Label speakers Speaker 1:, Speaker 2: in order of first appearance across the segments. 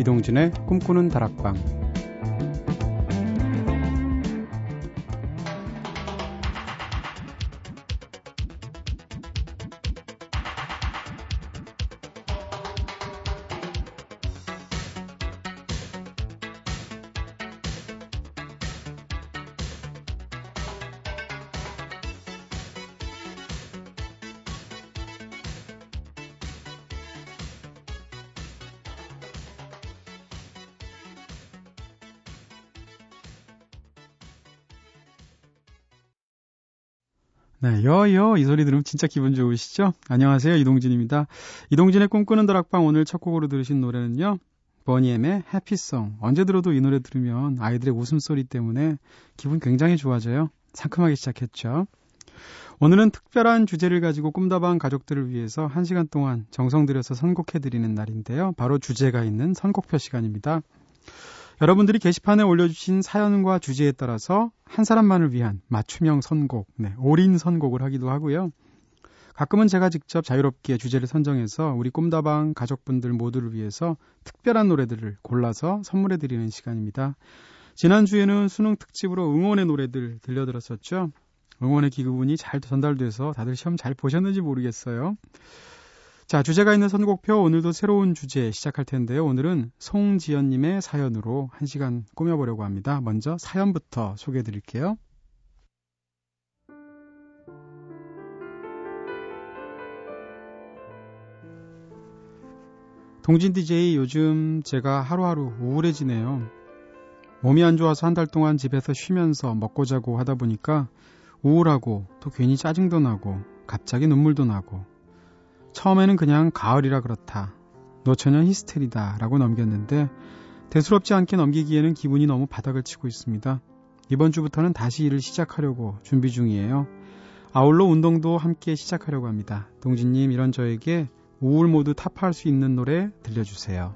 Speaker 1: 이동진의 꿈꾸는 다락방 네, 여여 이 소리 들으면 진짜 기분 좋으시죠? 안녕하세요, 이동진입니다. 이동진의 꿈꾸는 다락방 오늘 첫 곡으로 들으신 노래는요. 버니엠의 해피송. 언제 들어도 이 노래 들으면 아이들의 웃음소리 때문에 기분 굉장히 좋아져요. 상큼하게 시작했죠. 오늘은 특별한 주제를 가지고 꿈다방 가족들을 위해서 1시간 동안 정성 들여서 선곡해드리는 날인데요. 바로 주제가 있는 선곡표 시간입니다. 여러분들이 게시판에 올려주신 사연과 주제에 따라서 한 사람만을 위한 맞춤형 선곡, 네, 올인 선곡을 하기도 하고요. 가끔은 제가 직접 자유롭게 주제를 선정해서 우리 꿈다방 가족분들 모두를 위해서 특별한 노래들을 골라서 선물해 드리는 시간입니다. 지난주에는 수능 특집으로 응원의 노래들 들려드렸었죠. 응원의 기구분이 잘 전달돼서 다들 시험 잘 보셨는지 모르겠어요. 자, 주제가 있는 선곡표 오늘도 새로운 주제 시작할 텐데요. 오늘은 송지연님의 사연으로 한 시간 꾸며보려고 합니다. 먼저 사연부터 소개해 드릴게요. 동진 DJ 요즘 제가 하루하루 우울해지네요. 몸이 안 좋아서 한 달 동안 집에서 쉬면서 먹고 자고 하다 보니까 우울하고 또 괜히 짜증도 나고 갑자기 눈물도 나고 처음에는 그냥 가을이라 그렇다. 노처녀 히스테리다 라고 넘겼는데 대수롭지 않게 넘기기에는 기분이 너무 바닥을 치고 있습니다. 이번 주부터는 다시 일을 시작하려고 준비 중이에요. 아울러 운동도 함께 시작하려고 합니다. 동진님 이런 저에게 우울 모두 타파할 수 있는 노래 들려주세요.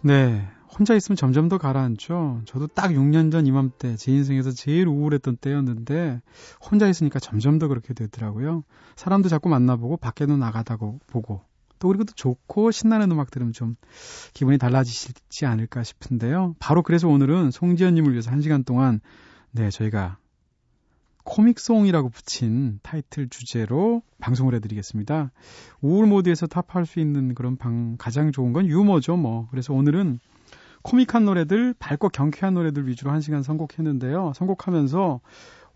Speaker 1: 네, 혼자 있으면 점점 더 가라앉죠. 저도 딱 6년 전 이맘때 제 인생에서 제일 우울했던 때였는데 혼자 있으니까 점점 더 그렇게 되더라고요. 사람도 자꾸 만나보고 밖에도 나가다고 보고 또 그리고 또 좋고 신나는 음악 들으면 좀 기분이 달라지지 않을까 싶은데요. 바로 그래서 오늘은 송지현님을 위해서 한 시간 동안 네 저희가 코믹송이라고 붙인 타이틀 주제로 방송을 해드리겠습니다. 우울 모드에서 탑할 수 있는 그런 방 가장 좋은 건 유머죠, 뭐. 그래서 오늘은 코믹한 노래들, 밝고 경쾌한 노래들 위주로 한 시간 선곡했는데요. 선곡하면서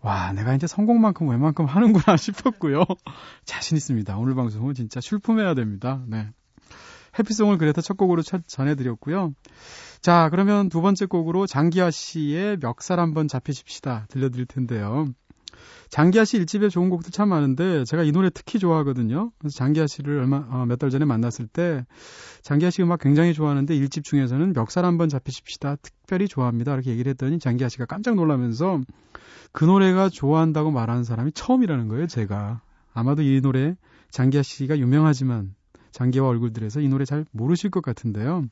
Speaker 1: 와, 내가 이제 성공만큼 웬만큼 하는구나 싶었고요. 자신 있습니다. 오늘 방송은 진짜 출품해야 됩니다. 네. 해피송을 그래서 첫 곡으로 전해드렸고요. 자, 그러면 두 번째 곡으로 장기하 씨의 멱살 한번 잡히십시다 들려드릴 텐데요. 장기하 씨 일집에 좋은 곡도 참 많은데 제가 이 노래 특히 좋아하거든요. 그래서 장기하 씨를 얼마 어, 몇달 전에 만났을 때 장기하 씨 음악 굉장히 좋아하는데 일집 중에서는 멱살 한번 잡히십시다 특별히 좋아합니다. 이렇게 얘기를 했더니 장기하 씨가 깜짝 놀라면서 그 노래가 좋아한다고 말하는 사람이 처음이라는 거예요. 제가 아마도 이 노래 장기하 씨가 유명하지만 장기하 얼굴들에서 이 노래 잘 모르실 것 같은데요.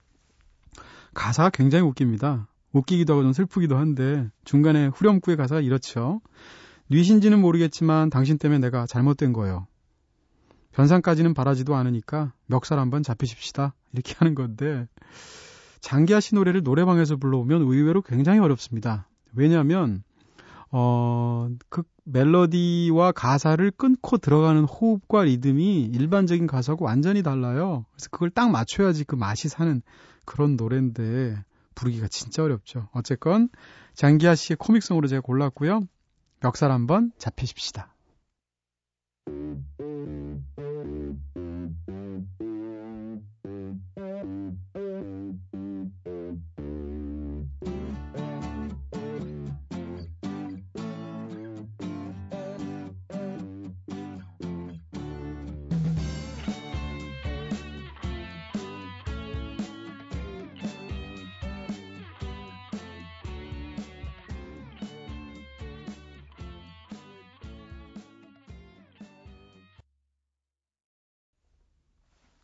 Speaker 1: 가사가 굉장히 웃깁니다. 웃기기도 하고 좀 슬프기도 한데 중간에 후렴구의 가사가 이렇죠. 뉘신지는 모르겠지만 당신 때문에 내가 잘못된 거예요. 변상까지는 바라지도 않으니까 멱살 한번 잡히십시다. 이렇게 하는 건데 장기하 씨 노래를 노래방에서 불러오면 의외로 굉장히 어렵습니다. 왜냐하면 어, 그 멜로디와 가사를 끊고 들어가는 호흡과 리듬이 일반적인 가사하고 완전히 달라요. 그래서 그걸 딱 맞춰야지 그 맛이 사는 그런 노래인데 부르기가 진짜 어렵죠. 어쨌건 장기하 씨의 코믹성으로 제가 골랐고요. 멱살 한번 잡히십시다.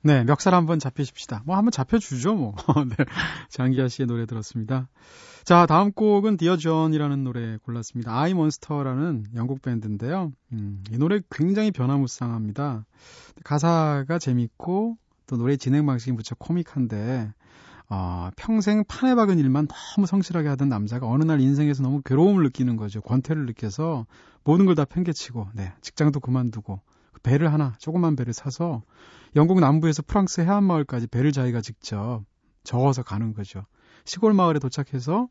Speaker 1: 네, 멱살 한번 잡히십시다. 뭐 한번 잡혀주죠, 뭐. 네, 장기하 씨의 노래 들었습니다. 자, 다음 곡은 Dear John이라는 노래 골랐습니다. I Monster라는 영국 밴드인데요. 음, 이 노래 굉장히 변화무쌍합니다. 가사가 재밌고 또 노래 진행 방식이 무척 코믹한데 어, 평생 판에 박은 일만 너무 성실하게 하던 남자가 어느 날 인생에서 너무 괴로움을 느끼는 거죠. 권태를 느껴서 모든 걸 다 팽개치고, 네, 직장도 그만두고, 그 배를 하나, 조그만 배를 사서 영국 남부에서 프랑스 해안 마을까지 배를 자기가 직접 저어서 가는 거죠. 시골 마을에 도착해서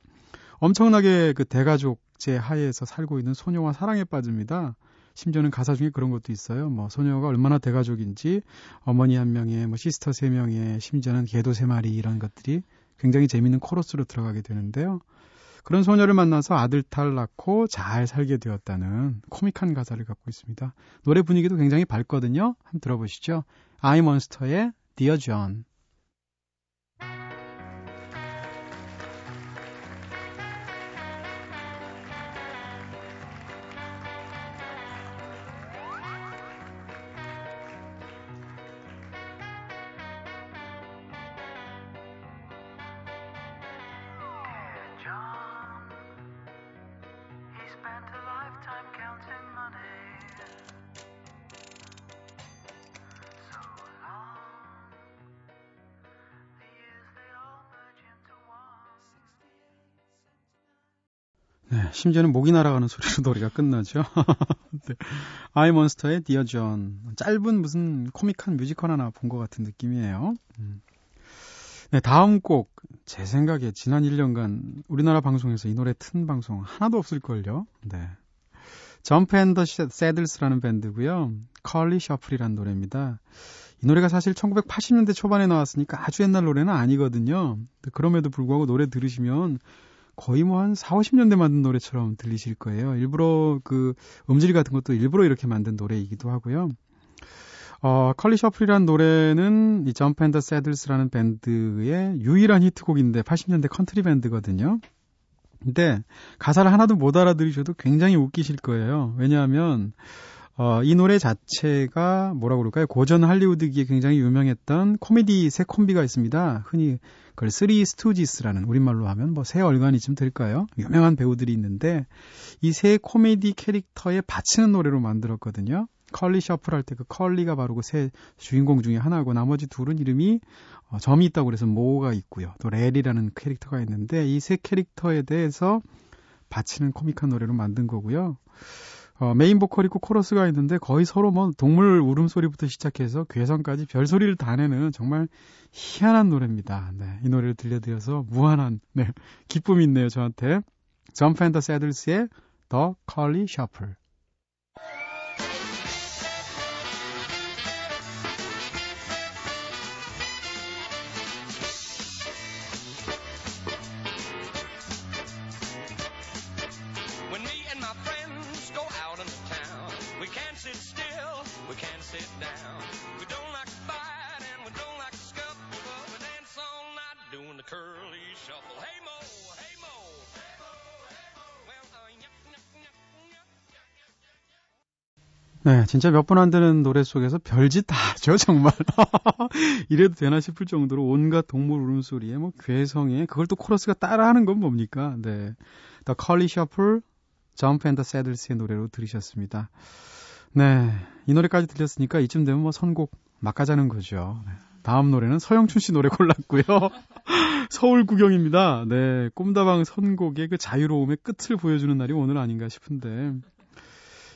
Speaker 1: 엄청나게 그 대가족제 하에서 살고 있는 소녀와 사랑에 빠집니다. 심지어는 가사 중에 그런 것도 있어요. 뭐 소녀가 얼마나 대가족인지 어머니 한 명에 뭐 sister 세 명에 심지어는 개도 세 마리 이런 것들이 굉장히 재밌는 코러스로 들어가게 되는데요. 그런 소녀를 만나서 아들 딸 낳고 잘 살게 되었다는 코믹한 가사를 갖고 있습니다. 노래 분위기도 굉장히 밝거든요. 한번 들어보시죠. 아이몬스터의 Dear. 네, 심지어는 목이 날아가는 소리로 노래가 끝나죠. 네. I Monster의 Dear John. 짧은 무슨 코믹한 뮤지컬 하나 본 것 같은 느낌이에요. 음. 네, 다음 곡. 제 생각에 지난 1년간 우리나라 방송에서 이 노래 튼 방송 하나도 없을걸요. 네. Jump 'n the Saddles라는 밴드고요. Curly Shuffle이라는 노래입니다. 이 노래가 사실 1980년대 초반에 나왔으니까 아주 옛날 노래는 아니거든요. 그럼에도 불구하고 노래 들으시면 거의 뭐 한 4, 50년대 만든 노래처럼 들리실 거예요. 일부러 그 음질 같은 것도 일부러 이렇게 만든 노래이기도 하고요. 어, Curly Shuffle이라는 노래는 이 Jump 'n the Saddles라는 밴드의 유일한 히트곡인데 80년대 컨트리 밴드거든요. 근데 가사를 하나도 못 알아들으셔도 굉장히 웃기실 거예요. 왜냐하면 어, 이 노래 자체가 뭐라고 그럴까요? 고전 할리우드기에 굉장히 유명했던 코미디 세 콤비가 있습니다. 흔히 그걸 Three Stooges라는 우리말로 하면 뭐 세 얼간이쯤 될까요? 유명한 배우들이 있는데 이 세 코미디 캐릭터에 바치는 노래로 만들었거든요. Curly Shuffle 할 때 그 컬리가 바로 그 세 주인공 중에 하나고 나머지 둘은 이름이 어, 점이 있다고 그래서 모가 있고요. 또 래리라는 캐릭터가 있는데 이 세 캐릭터에 대해서 바치는 코믹한 노래로 만든 거고요. 어, 메인 보컬 있고 코러스가 있는데 거의 서로 뭐 동물 울음소리부터 시작해서 괴성까지 별소리를 다 내는 정말 희한한 노래입니다. 네, 이 노래를 들려드려서 무한한 네, 기쁨이 있네요, 저한테. 존 팬더 새들스의 The Curly Shuffle. 네, 진짜 몇번안 되는 노래 속에서 별짓 다 하죠, 정말. 이래도 되나 싶을 정도로 온갖 동물 울음소리에 뭐 괴성에 그걸 또 코러스가 따라하는 건 뭡니까? 네. The Collie Shuffle, Jump and the Saddles의 노래로 들으셨습니다. 네. 이 노래까지 들렸으니까 이쯤 되면 뭐 선곡 막 가자는 거죠. 네. 다음 노래는 서영춘 씨 노래 골랐고요. 서울 구경입니다. 네. 꿈다방 선곡의 그 자유로움의 끝을 보여주는 날이 오늘 아닌가 싶은데.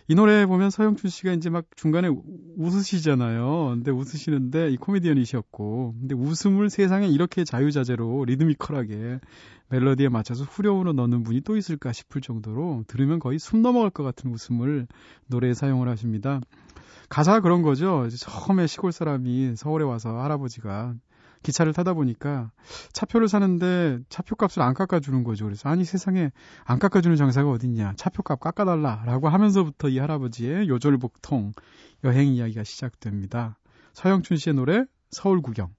Speaker 1: 이 노래 보면 서영춘 씨가 이제 막 중간에 웃으시잖아요. 근데 웃으시는데 이 코미디언이셨고, 근데 웃음을 세상에 이렇게 자유자재로 리드미컬하게 멜로디에 맞춰서 후렴으로 넣는 분이 또 있을까 싶을 정도로 들으면 거의 숨 넘어갈 것 같은 웃음을 노래에 사용을 하십니다. 가사가 그런 거죠. 처음에 시골 사람이 서울에 와서 할아버지가 기차를 타다 보니까 차표를 사는데 차표값을 안 깎아주는 거죠. 그래서 아니 세상에 안 깎아주는 장사가 어딨냐. 차표값 깎아달라라고 하면서부터 이 할아버지의 요절복통 여행 이야기가 시작됩니다. 서영춘 씨의 노래 서울 구경.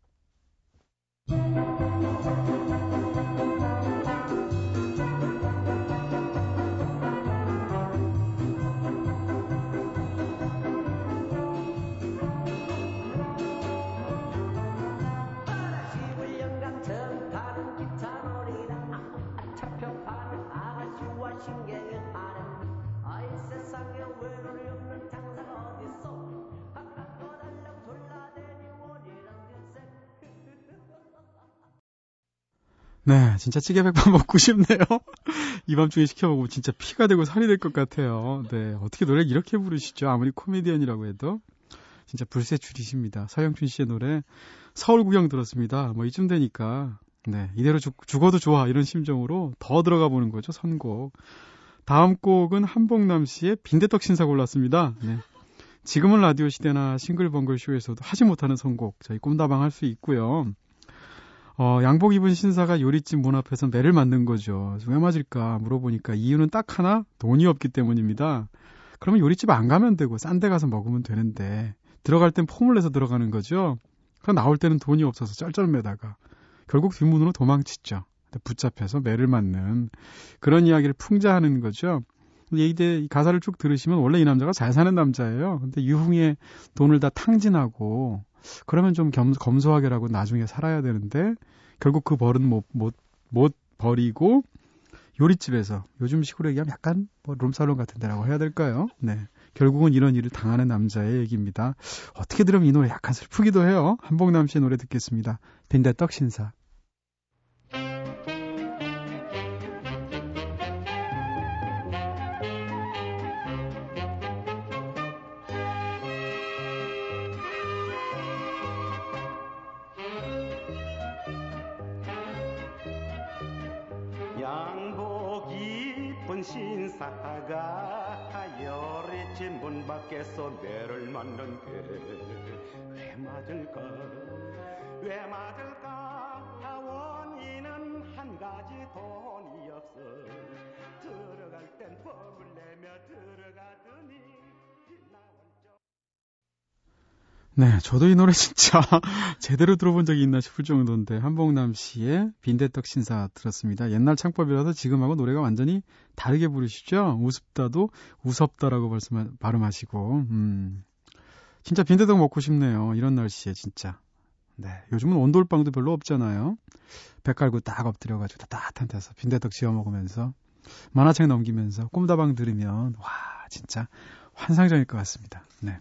Speaker 1: 네, 진짜 찌개백반 먹고 싶네요. 이 밤중에 시켜먹으면 진짜 피가 되고 살이 될 것 같아요. 네, 어떻게 노래를 이렇게 부르시죠? 아무리 코미디언이라고 해도. 진짜 불세출이십니다. 서영춘 씨의 노래 서울 구경 들었습니다. 뭐 이쯤 되니까 네 이대로 죽, 죽어도 좋아 이런 심정으로 더 들어가 보는 거죠 선곡. 다음 곡은 한복남 씨의 빈대떡 신사 골랐습니다. 네. 지금은 라디오 시대나 싱글벙글 쇼에서도 하지 못하는 선곡 저희 꿈다방 할 수 있고요. 어, 양복 입은 신사가 요리집 문 앞에서 매를 맞는 거죠. 왜 맞을까 물어보니까 이유는 딱 하나 돈이 없기 때문입니다. 그러면 요리집 안 가면 되고 싼 데 가서 먹으면 되는데 들어갈 땐 폼을 내서 들어가는 거죠. 그럼 나올 때는 돈이 없어서 쩔쩔매다가 결국 뒷문으로 도망치죠. 붙잡혀서 매를 맞는 그런 이야기를 풍자하는 거죠. 이제 가사를 쭉 들으시면 원래 이 남자가 잘 사는 남자예요. 근데 유흥에 돈을 다 탕진하고 그러면 좀 겸, 검소하게라고 나중에 살아야 되는데 결국 그 벌은 못, 못, 못 버리고 요리집에서 요즘 식으로 얘기하면 약간 뭐 룸살롱 같은 데라고 해야 될까요? 네. 결국은 이런 일을 당하는 남자의 얘기입니다. 어떻게 들으면 이 노래 약간 슬프기도 해요. 한복남 씨의 노래 듣겠습니다. 빈대떡 신사. 네, 저도 이 노래 진짜 제대로 들어본 적이 있나 싶을 정도인데 한복남 씨의 빈대떡 신사 들었습니다. 옛날 창법이라서 지금하고 노래가 완전히 다르게 부르시죠. 우습다도 우섭다라고 벌써 발음하시고, 음, 진짜 빈대떡 먹고 싶네요. 이런 날씨에 진짜. 네, 요즘은 온돌방도 별로 없잖아요. 배 깔고 딱 엎드려 가지고 따뜻한 데서 빈대떡 지어 먹으면서 만화책 넘기면서 꿈다방 들으면 와 진짜 환상적일 것 같습니다. 네.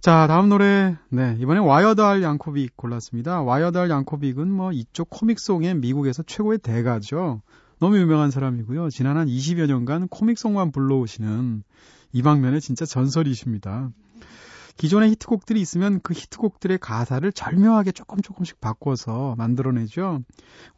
Speaker 1: 자, 다음 노래. 네, 이번엔 Weird Al Yankovic 골랐습니다. Weird Al Yankovic은 뭐 이쪽 코믹송의 미국에서 최고의 대가죠. 너무 유명한 사람이고요. 지난 한 20여 년간 코믹송만 불러오시는 이 방면의 진짜 전설이십니다. 기존의 히트곡들이 있으면 그 히트곡들의 가사를 절묘하게 조금 조금씩 바꿔서 만들어내죠.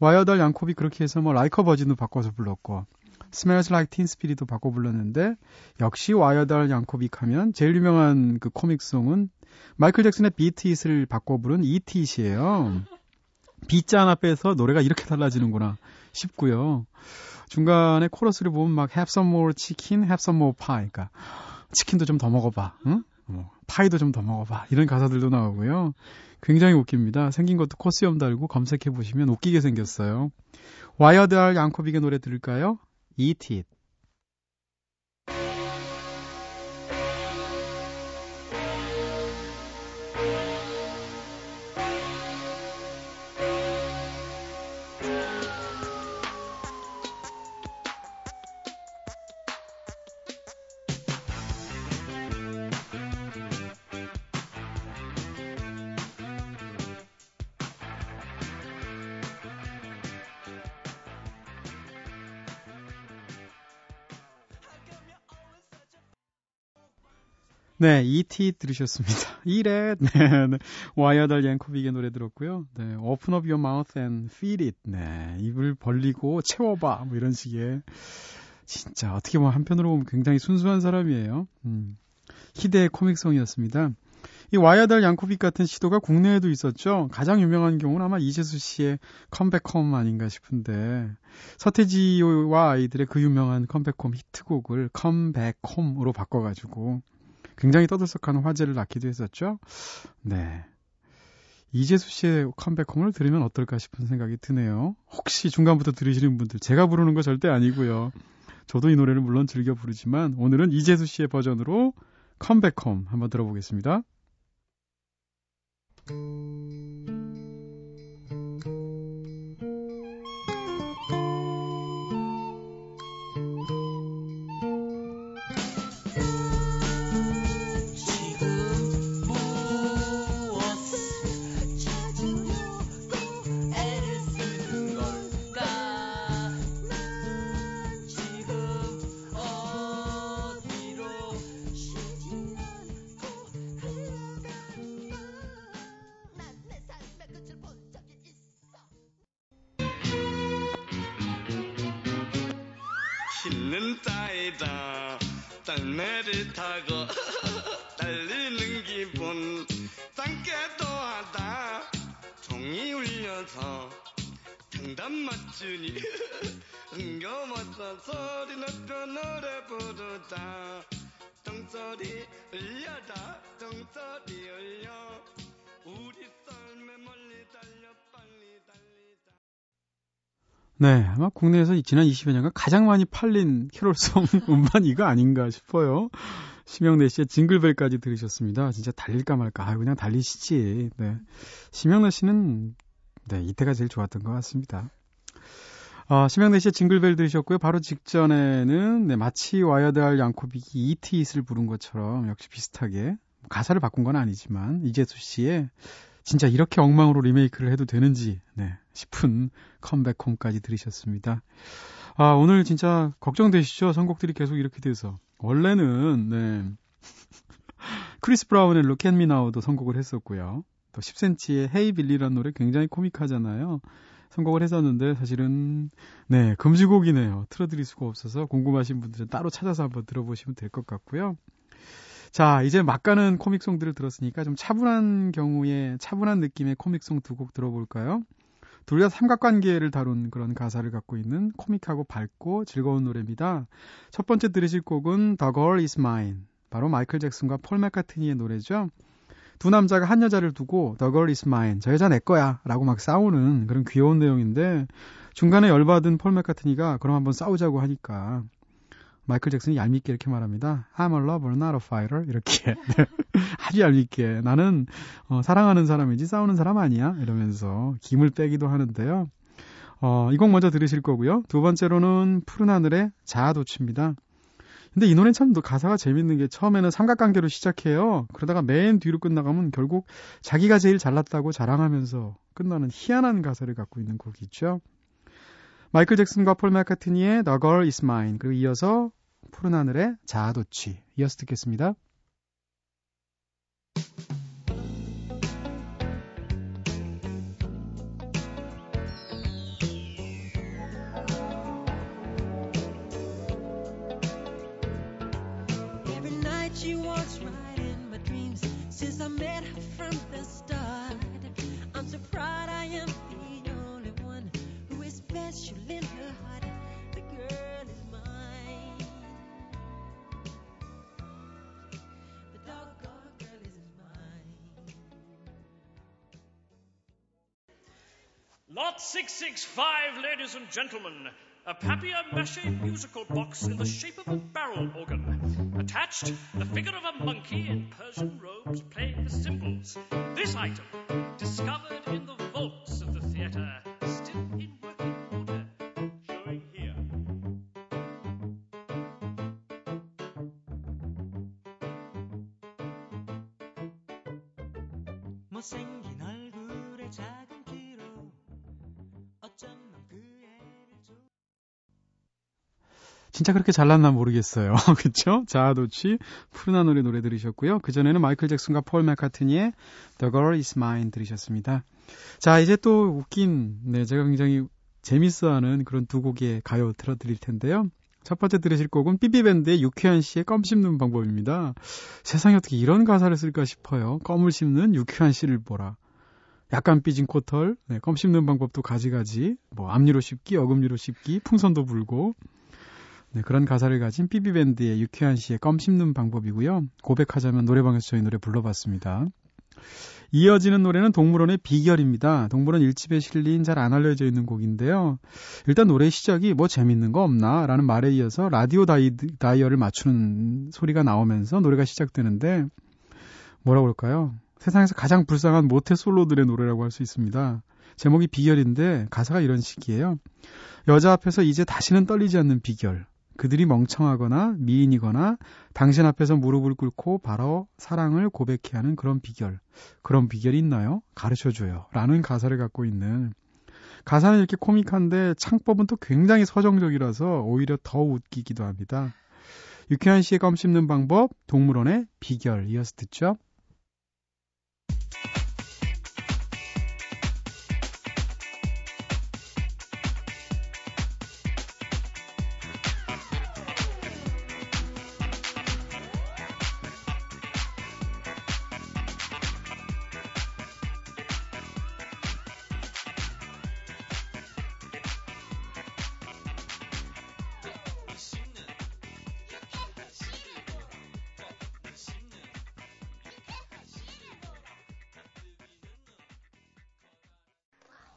Speaker 1: Weird Al Yankovic 그렇게 해서 뭐 Like a Virgin도 바꿔서 불렀고 Smells Like Teen Spirit도 바꿔 불렀는데 역시 Weird Al Yankovic 하면 제일 유명한 그 코믹송은 마이클 잭슨의 Beat It을 바꿔 부른 Eat It이에요. B자 하나 빼서 노래가 이렇게 달라지는구나 싶고요. 중간에 코러스를 보면 막 have some more chicken, have some more pie. 그러니까 치킨도 좀 더 먹어봐. 응? 뭐, 파이도 좀 더 먹어봐. 이런 가사들도 나오고요. 굉장히 웃깁니다. 생긴 것도 콧수염 달고 검색해 보시면 웃기게 생겼어요. 와이어드알 양코빅의 노래 들을까요? Eat It. 네, Eat It 들으셨습니다. 이래, 네, 네. Weird Al Yankovic의 노래 들었고요. 네, Open up your mouth and feed it. 네, 입을 벌리고 채워봐. 뭐 이런 식의. 진짜 어떻게 보면 한편으로 보면 굉장히 순수한 사람이에요. 음, 희대의 코믹송이었습니다. 이 Weird Al Yankovic 같은 시도가 국내에도 있었죠. 가장 유명한 경우는 아마 이재수 씨의 컴배콤 아닌가 싶은데 서태지와 아이들의 그 유명한 Come Back Home 히트곡을 컴배콤으로 바꿔가지고 굉장히 떠들썩한 화제를 낳기도 했었죠. 네. 이재수 씨의 컴백홈을 들으면 어떨까 싶은 생각이 드네요. 혹시 중간부터 들으시는 분들, 제가 부르는 거 절대 아니고요. 저도 이 노래를 물론 즐겨 부르지만 오늘은 이재수 씨의 버전으로 컴백홈 한번 들어보겠습니다.
Speaker 2: 따이다. 떨매를 타고 달리는 기분. 땅깨도 하다. 종이 울려서 정답 맞추니 흥겨웠어 소리 높여 노래 부르다. 똥소리 울려라 똥소리 울려. 우리
Speaker 1: 네, 아마 국내에서 지난 20여 년간 가장 많이 팔린 캐롤송 음반 이거 아닌가 싶어요. 심형래 씨의 징글벨까지 들으셨습니다. 진짜 달릴까 말까. 아, 그냥 달리시지. 네. 심형래 씨는 네, 이때가 제일 좋았던 것 같습니다. 아, 심형래 씨의 징글벨 들으셨고요. 바로 직전에는 네, 마치 Weird Al Yankovic이 Eat It을 부른 것처럼 역시 비슷하게 가사를 바꾼 건 아니지만 이재수 씨의 진짜 이렇게 엉망으로 리메이크를 해도 되는지 네, 싶은 컴배콤까지 들으셨습니다. 아, 오늘 진짜 걱정되시죠? 선곡들이 계속 이렇게 돼서. 원래는 네. 크리스 브라운의 Look at Me Now도 선곡을 했었고요. 또 10cm의 Hey Billy라는 노래 굉장히 코믹하잖아요. 선곡을 했었는데 사실은 네 금지곡이네요. 틀어드릴 수가 없어서 궁금하신 분들은 따로 찾아서 한번 들어보시면 될 것 같고요. 자 이제 막 가는 코믹송들을 들었으니까 좀 차분한 경우에 차분한 느낌의 코믹송 두 곡 들어볼까요? 둘 다 삼각관계를 다룬 그런 가사를 갖고 있는 코믹하고 밝고 즐거운 노래입니다. 첫 번째 들으실 곡은 The Girl Is Mine 바로 마이클 잭슨과 폴 맥카트니의 노래죠. 두 남자가 한 여자를 두고 The girl is mine. 저 여자 내 거야. 라고 막 싸우는 그런 귀여운 내용인데 중간에 열받은 폴 맥카트니가 그럼 한번 싸우자고 하니까 마이클 잭슨이 얄밉게 이렇게 말합니다. I'm a lover, not a fighter. 이렇게. 아주 얄밉게. 나는 어, 사랑하는 사람이지 싸우는 사람 아니야. 이러면서 김을 빼기도 하는데요. 어, 이 곡 먼저 들으실 거고요. 두 번째로는 푸른 하늘의 자아도취입니다. 근데 이 노래는 참 가사가 재밌는 게 처음에는 삼각관계로 시작해요. 그러다가 맨 뒤로 끝나가면 결국 자기가 제일 잘났다고 자랑하면서 끝나는 희한한 가사를 갖고 있는 곡이 있죠. 마이클 잭슨과 폴 마카트니의 The Girl Is Mine 그리고 이어서 푸른 하늘의 자아도취 이어서 듣겠습니다.
Speaker 3: Lot 665, ladies and gentlemen. A papier-mâché musical box in the shape of a barrel organ. Attached, the figure of a monkey in Persian robes playing the cymbals. This item, discovered in the vaults of the theatre, still in working
Speaker 1: 진짜 그렇게 잘났나 모르겠어요. 그쵸? 자아도취, 푸른 하늘의 노래 들으셨고요. 그전에는 마이클 잭슨과 폴 맥카트니의 The Girl Is Mine 들으셨습니다. 자, 이제 또 웃긴, 네, 제가 굉장히 재밌어하는 그런 두 곡의 가요 틀어드릴 텐데요. 첫 번째 들으실 곡은 삐삐밴드의 유쾌한 씨의 껌 씹는 방법입니다. 세상에 어떻게 이런 가사를 쓸까 싶어요. 껌을 씹는 유쾌한 씨를 보라. 약간 삐진 코털, 네, 껌 씹는 방법도 가지가지, 뭐 앞니로 씹기, 어금니로 씹기, 풍선도 불고, 네, 그런 가사를 가진 삐삐밴드의 유쾌한 씨의 껌 씹는 방법이고요. 고백하자면 노래방에서 저 이 노래 불러봤습니다. 이어지는 노래는 동물원의 비결입니다. 동물원 1집에 실린 잘 안 알려져 있는 곡인데요. 일단 노래 시작이 뭐 재밌는 거 없나? 라는 말에 이어서 라디오 다이, 다이얼을 맞추는 소리가 나오면서 노래가 시작되는데 뭐라고 그럴까요? 세상에서 가장 불쌍한 모태 솔로들의 노래라고 할 수 있습니다. 제목이 비결인데 가사가 이런 식이에요. 여자 앞에서 이제 다시는 떨리지 않는 비결. 그들이 멍청하거나 미인이거나 당신 앞에서 무릎을 꿇고 바로 사랑을 고백해야 하는 그런 비결. 그런 비결이 있나요? 가르쳐 줘요. 라는 가사를 갖고 있는 가사는 이렇게 코믹한데 창법은 또 굉장히 서정적이라서 오히려 더 웃기기도 합니다. 유쾌한 씨의 껌 씹는 방법, 동물원의 비결 이어서 듣죠.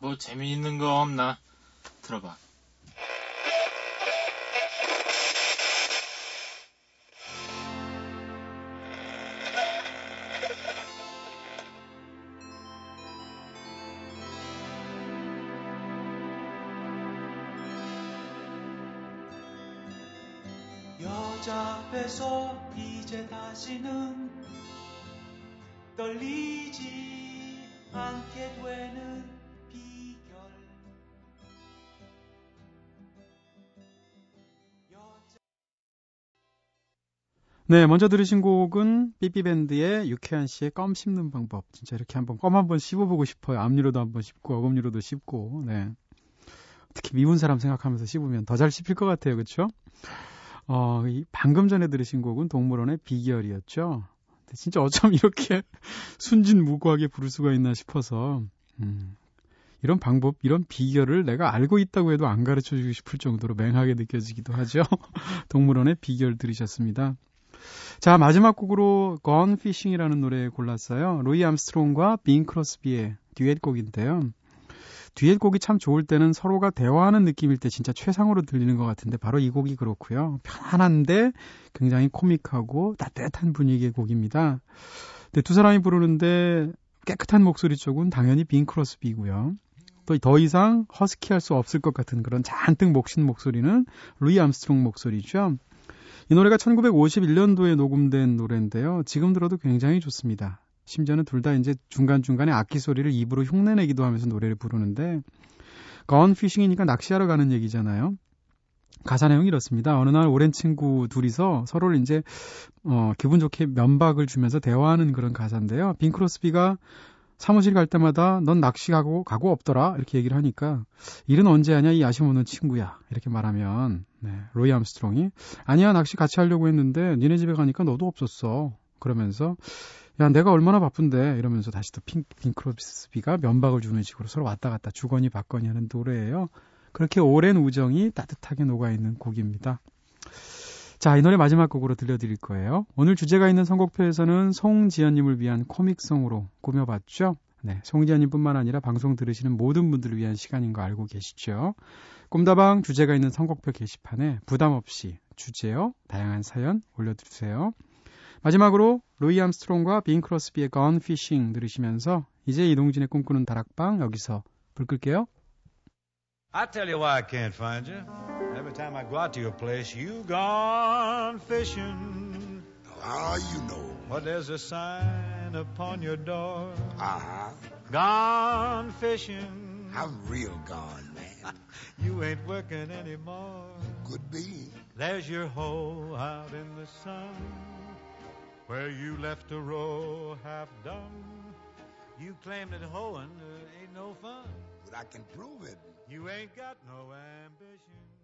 Speaker 4: 뭐 재미있는 거 없나? 들어봐.
Speaker 5: 여자 앞에서 이제 다시는 떨리지 않게 되는
Speaker 1: 네, 먼저 들으신 곡은 삐삐밴드의 유쾌한 씨의 껌 씹는 방법. 진짜 이렇게 한번 껌 한번 씹어보고 싶어요. 앞니로도 한번 씹고 어금니로도 씹고. 네. 특히 미운 사람 생각하면서 씹으면 더 잘 씹힐 것 같아요. 그렇죠? 어, 이 방금 전에 들으신 곡은 동물원의 비결이었죠. 근데 진짜 어쩜 이렇게 순진무구하게 부를 수가 있나 싶어서 음, 이런 방법, 이런 비결을 내가 알고 있다고 해도 안 가르쳐 주고 싶을 정도로 맹하게 느껴지기도 하죠. 동물원의 비결 들으셨습니다. 자, 마지막 곡으로 Gone Fishing이라는 노래 골랐어요. 로이 암스트롱과 빈 크로스비의 듀엣곡인데요. 듀엣곡이 참 좋을 때는 서로가 대화하는 느낌일 때 진짜 최상으로 들리는 것 같은데 바로 이 곡이 그렇고요. 편안한데 굉장히 코믹하고 따뜻한 분위기의 곡입니다. 근데 두 사람이 부르는데 깨끗한 목소리 쪽은 당연히 빙 크로스비고요. 또 더 이상 허스키할 수 없을 것 같은 그런 잔뜩 목쉰 목소리는 루이 암스트롱 목소리죠. 이 노래가 1951년도에 녹음된 노래인데요. 지금 들어도 굉장히 좋습니다. 심지어는 둘 다 이제 중간중간에 악기 소리를 입으로 흉내내기도 하면서 노래를 부르는데 Gone Fishin'이니까 낚시하러 가는 얘기잖아요. 가사 내용이 이렇습니다. 어느 날 오랜 친구 둘이서 서로를 이제 어, 기분 좋게 면박을 주면서 대화하는 그런 가사인데요. 빙 크로스비가 사무실 갈 때마다 넌 낚시 가고 가고 없더라. 이렇게 얘기를 하니까 일은 언제 하냐? 이 없는 친구야. 이렇게 말하면 네, 루이 암스트롱이 아니야 낚시 같이 하려고 했는데 니네 집에 가니까 너도 없었어. 그러면서 야 내가 얼마나 바쁜데? 이러면서 다시 또 빙, 빙 크로스비가 면박을 주는 식으로 서로 왔다 갔다 주거니 받거니 하는 노래예요. 그렇게 오랜 우정이 따뜻하게 녹아있는 곡입니다. 자, 이 노래 마지막 곡으로 들려드릴 거예요. 오늘 주제가 있는 선곡표에서는 송지연님을 위한 코믹송으로 꾸며봤죠. 네, 송지연님 뿐만 아니라 방송 들으시는 모든 분들을 위한 시간인 거 알고 계시죠? 꿈다방 주제가 있는 선곡표 게시판에 부담 없이 주제요, 다양한 사연 올려주세요. 마지막으로 로이 암스트롱과 빈 크로스비의 Gone Fishing 들으시면서 이제 이동진의 꿈꾸는 다락방 여기서 불 끌게요.
Speaker 6: I tell you why I can't find you. Time I go out to your place, you gone fishing.
Speaker 7: Ah, you know.
Speaker 6: But there's a sign upon your door.
Speaker 7: Uh-huh.
Speaker 6: Gone fishing.
Speaker 7: I'm real gone, man.
Speaker 6: You ain't working anymore.
Speaker 7: Could be.
Speaker 6: There's your hoe out in the sun. Where you left a row half done. You claim that hoeing uh, ain't no fun.
Speaker 7: But I can prove it.
Speaker 6: You ain't got no ambition.